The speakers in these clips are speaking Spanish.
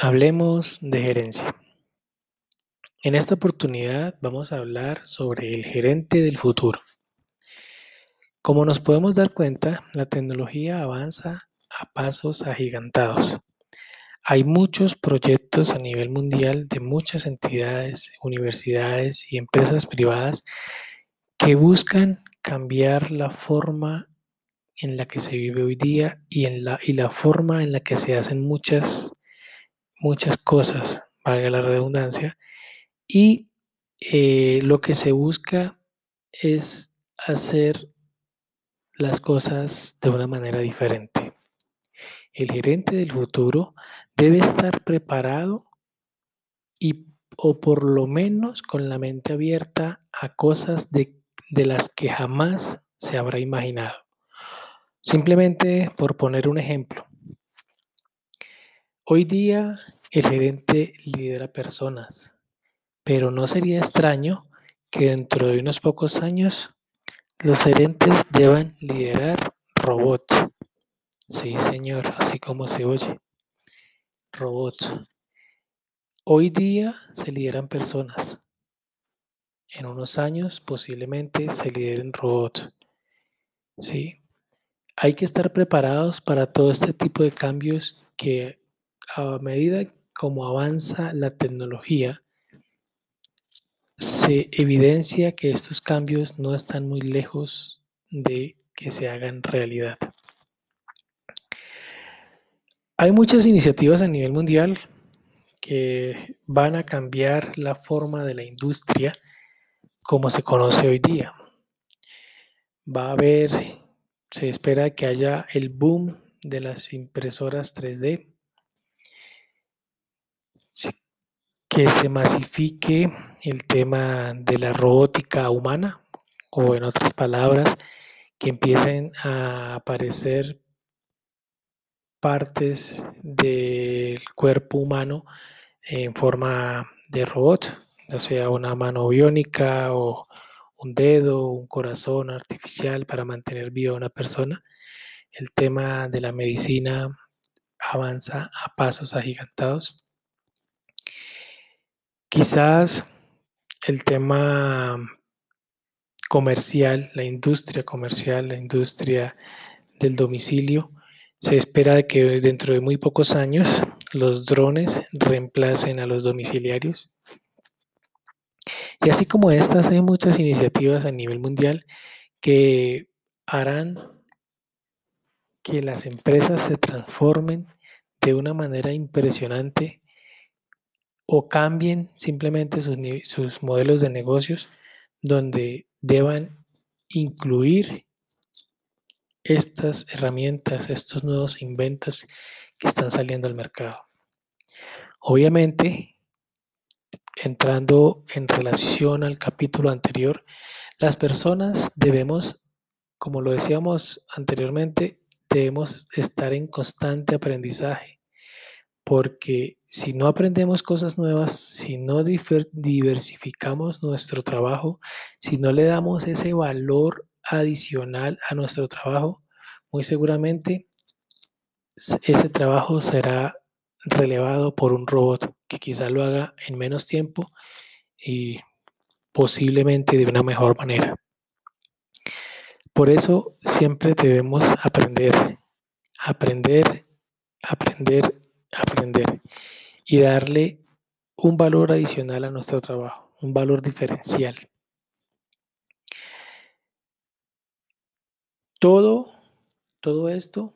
Hablemos de gerencia. En esta oportunidad vamos a hablar sobre el gerente del futuro. Como nos podemos dar cuenta, la tecnología avanza a pasos agigantados. Hay muchos proyectos a nivel mundial de muchas entidades, universidades y empresas privadas que buscan cambiar la forma en la que se vive hoy día y, en la, y la forma en la que se hacen muchas muchas cosas, valga la redundancia, y eh, lo que se busca es hacer las cosas de una manera diferente. El gerente del futuro debe estar preparado y o por lo menos con la mente abierta a cosas de, de las que jamás se habrá imaginado. Simplemente por poner un ejemplo, Hoy día el gerente lidera personas, pero no sería extraño que dentro de unos pocos años los gerentes deban liderar robots. Sí, señor, así como se oye. Robots. Hoy día se lideran personas. En unos años posiblemente se lideren robots. Sí. Hay que estar preparados para todo este tipo de cambios que a medida como avanza la tecnología, se evidencia que estos cambios no están muy lejos de que se hagan realidad. Hay muchas iniciativas a nivel mundial que van a cambiar la forma de la industria como se conoce hoy día. Va a haber, se espera que haya el boom de las impresoras 3D, que se masifique el tema de la robótica humana o en otras palabras, que empiecen a aparecer partes del cuerpo humano en forma de robot, ya sea una mano biónica o un dedo, un corazón artificial para mantener viva a una persona. El tema de la medicina avanza a pasos agigantados. Quizás el tema comercial, la industria comercial, la industria del domicilio, se espera que dentro de muy pocos años los drones reemplacen a los domiciliarios. Y así como estas, hay muchas iniciativas a nivel mundial que harán que las empresas se transformen de una manera impresionante o cambien simplemente sus, modelos de negocios donde deban incluir estas herramientas, estos nuevos inventos que están saliendo al mercado. Obviamente, entrando en relación al capítulo anterior, las personas debemos, como lo decíamos anteriormente, debemos estar en constante aprendizaje porque si no aprendemos cosas nuevas, si no diversificamos nuestro trabajo, si no le damos ese valor adicional a nuestro trabajo, muy seguramente ese trabajo será relevado por un robot que quizá lo haga en menos tiempo y posiblemente de una mejor manera. Por eso siempre debemos aprender, aprender, aprender aprender y darle un valor adicional a nuestro trabajo, un valor diferencial. Todo, todo esto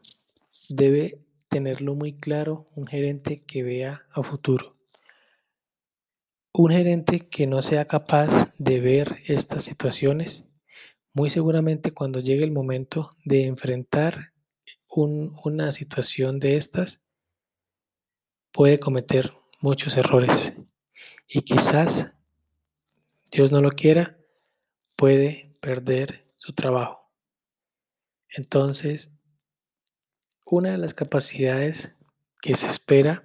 debe tenerlo muy claro un gerente que vea a futuro. Un gerente que no sea capaz de ver estas situaciones, muy seguramente cuando llegue el momento de enfrentar una situación de estas, puede cometer muchos errores y quizás, Dios no lo quiera, puede perder su trabajo. Entonces, una de las capacidades que se espera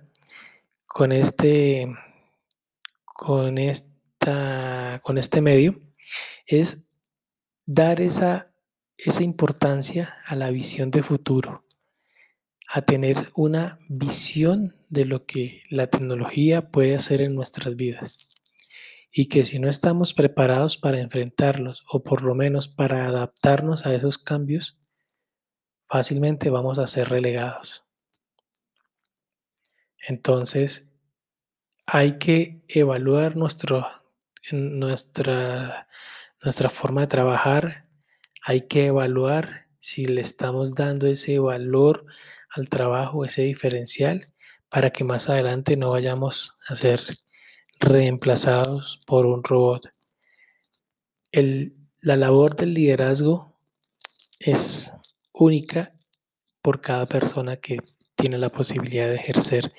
con este, con esta, con este medio es dar esa, esa importancia a la visión de futuro, a tener una visión de lo que la tecnología puede hacer en nuestras vidas. Y que si no estamos preparados para enfrentarlos o por lo menos para adaptarnos a esos cambios, fácilmente vamos a ser relegados. Entonces, hay que evaluar nuestro, nuestra, nuestra forma de trabajar, hay que evaluar si le estamos dando ese valor al trabajo, ese diferencial, para que más adelante no vayamos a ser reemplazados por un robot. la labor del liderazgo es única por cada persona que tiene la posibilidad de ejercer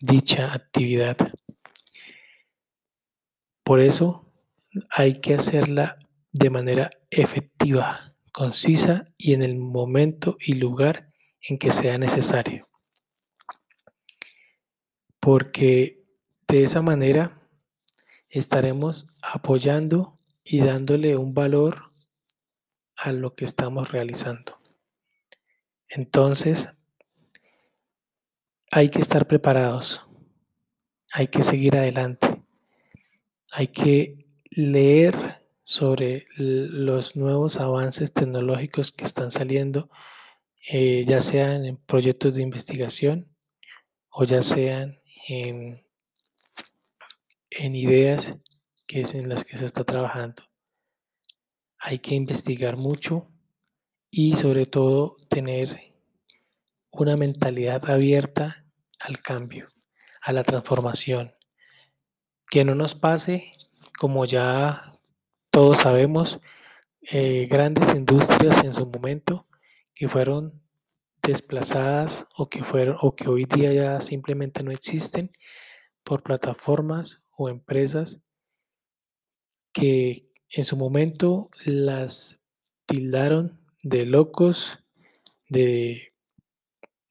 dicha actividad. Por eso hay que hacerla de manera efectiva, concisa y en el momento y lugar en que sea necesario. Porque de esa manera estaremos apoyando y dándole un valor a lo que estamos realizando. Entonces, hay que estar preparados, hay que seguir adelante, hay que leer sobre los nuevos avances tecnológicos que están saliendo, eh, ya sean en proyectos de investigación o ya sean en, ideas que es en las que se está trabajando. Hay que investigar mucho y sobre todo tener una mentalidad abierta al cambio, a la transformación. Que no nos pase, como ya todos sabemos, eh, grandes industrias en su momento que fueron desplazadas o que, fueron, o que hoy día ya simplemente no existen por plataformas o empresas que en su momento las tildaron de locos, de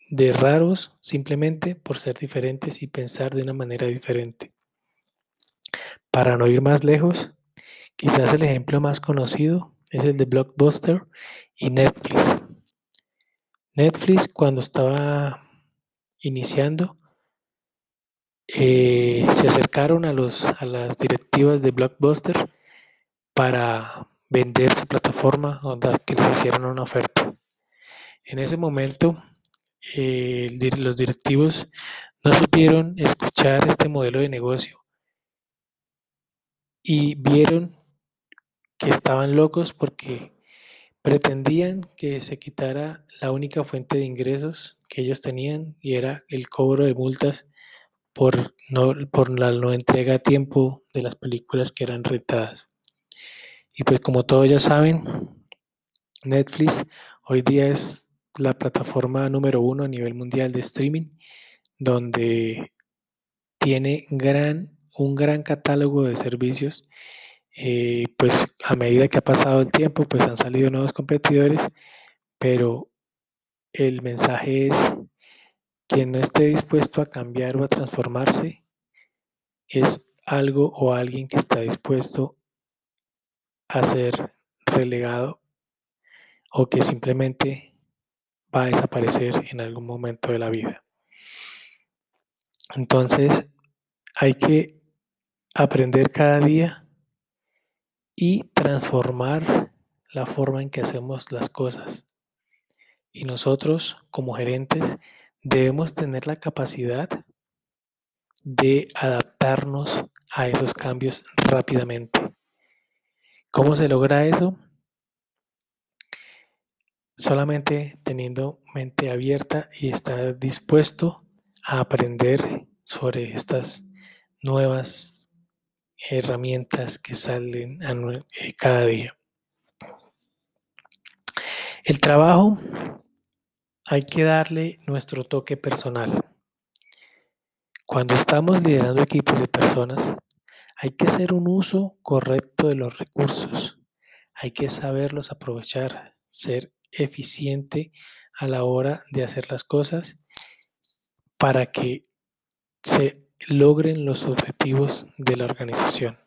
de raros simplemente por ser diferentes y pensar de una manera diferente. Para no ir más lejos, quizás el ejemplo más conocido es el de Blockbuster y Netflix. Netflix cuando estaba iniciando eh, se acercaron a, los, a las directivas de Blockbuster para vender su plataforma o que les hicieron una oferta. En ese momento eh, los directivos no supieron escuchar este modelo de negocio y vieron que estaban locos porque pretendían que se quitara la única fuente de ingresos que ellos tenían y era el cobro de multas por, no, por la no entrega a tiempo de las películas que eran rentadas. Y pues como todos ya saben, Netflix hoy día es la plataforma número uno a nivel mundial de streaming, donde tiene gran, un gran catálogo de servicios. Eh, pues a medida que ha pasado el tiempo, pues han salido nuevos competidores, pero el mensaje es, quien no esté dispuesto a cambiar o a transformarse, es algo o alguien que está dispuesto a ser relegado o que simplemente va a desaparecer en algún momento de la vida. Entonces, hay que aprender cada día y transformar la forma en que hacemos las cosas. Y nosotros, como gerentes, debemos tener la capacidad de adaptarnos a esos cambios rápidamente. ¿Cómo se logra eso? solamente teniendo mente abierta y estar dispuesto a aprender sobre estas nuevas herramientas que salen eh, cada día. El trabajo hay que darle nuestro toque personal. Cuando estamos liderando equipos de personas, hay que hacer un uso correcto de los recursos. Hay que saberlos aprovechar, ser eficiente a la hora de hacer las cosas para que se logren los objetivos de la organización.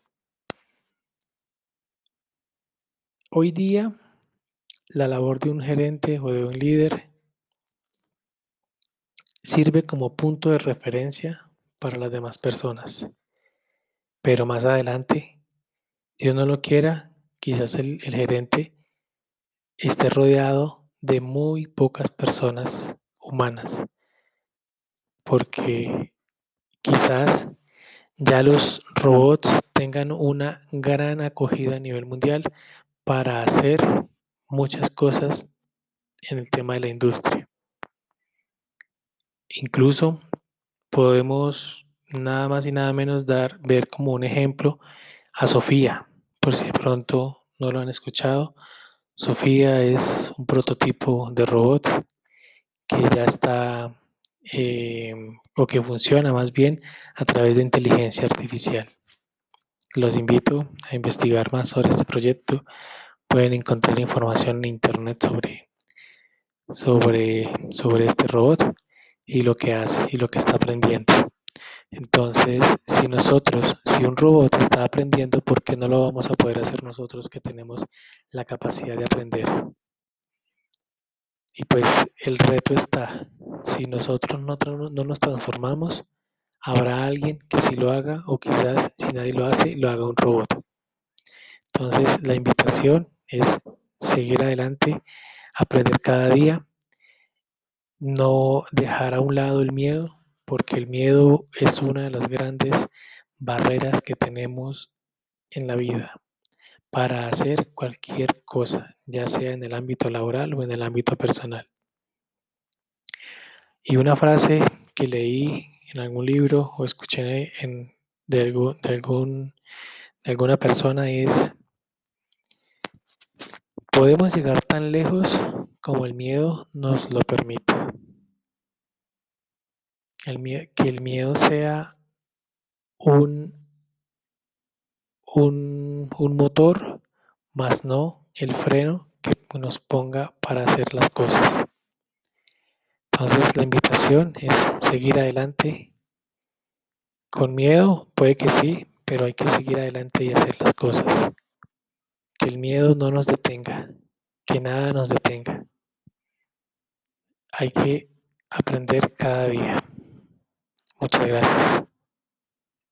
Hoy día, la labor de un gerente o de un líder sirve como punto de referencia para las demás personas. Pero más adelante, Dios no lo quiera, quizás el, el gerente esté rodeado de muy pocas personas humanas, porque quizás ya los robots tengan una gran acogida a nivel mundial para hacer muchas cosas en el tema de la industria. Incluso podemos nada más y nada menos dar, ver como un ejemplo a Sofía, por si de pronto no lo han escuchado. Sofía es un prototipo de robot que ya está eh, o que funciona más bien a través de inteligencia artificial. Los invito a investigar más sobre este proyecto. Pueden encontrar información en internet sobre, sobre, sobre este robot y lo que hace y lo que está aprendiendo. Entonces, si nosotros, si un robot está aprendiendo, ¿por qué no lo vamos a poder hacer nosotros que tenemos la capacidad de aprender? Y pues el reto está, si nosotros no, no nos transformamos, habrá alguien que sí lo haga o quizás si nadie lo hace, lo haga un robot. Entonces la invitación es seguir adelante, aprender cada día, no dejar a un lado el miedo, porque el miedo es una de las grandes barreras que tenemos en la vida para hacer cualquier cosa, ya sea en el ámbito laboral o en el ámbito personal. Y una frase que leí en algún libro o escuché en, de, algún, de, alguna persona es, podemos llegar tan lejos como el miedo nos lo permite. El, que el miedo sea un un, motor, más no el freno que nos ponga para hacer las cosas. Entonces la invitación es seguir adelante. Con miedo, puede que sí, pero hay que seguir adelante y hacer las cosas. Que el miedo no nos detenga, que nada nos detenga. Hay que aprender cada día. Muchas gracias.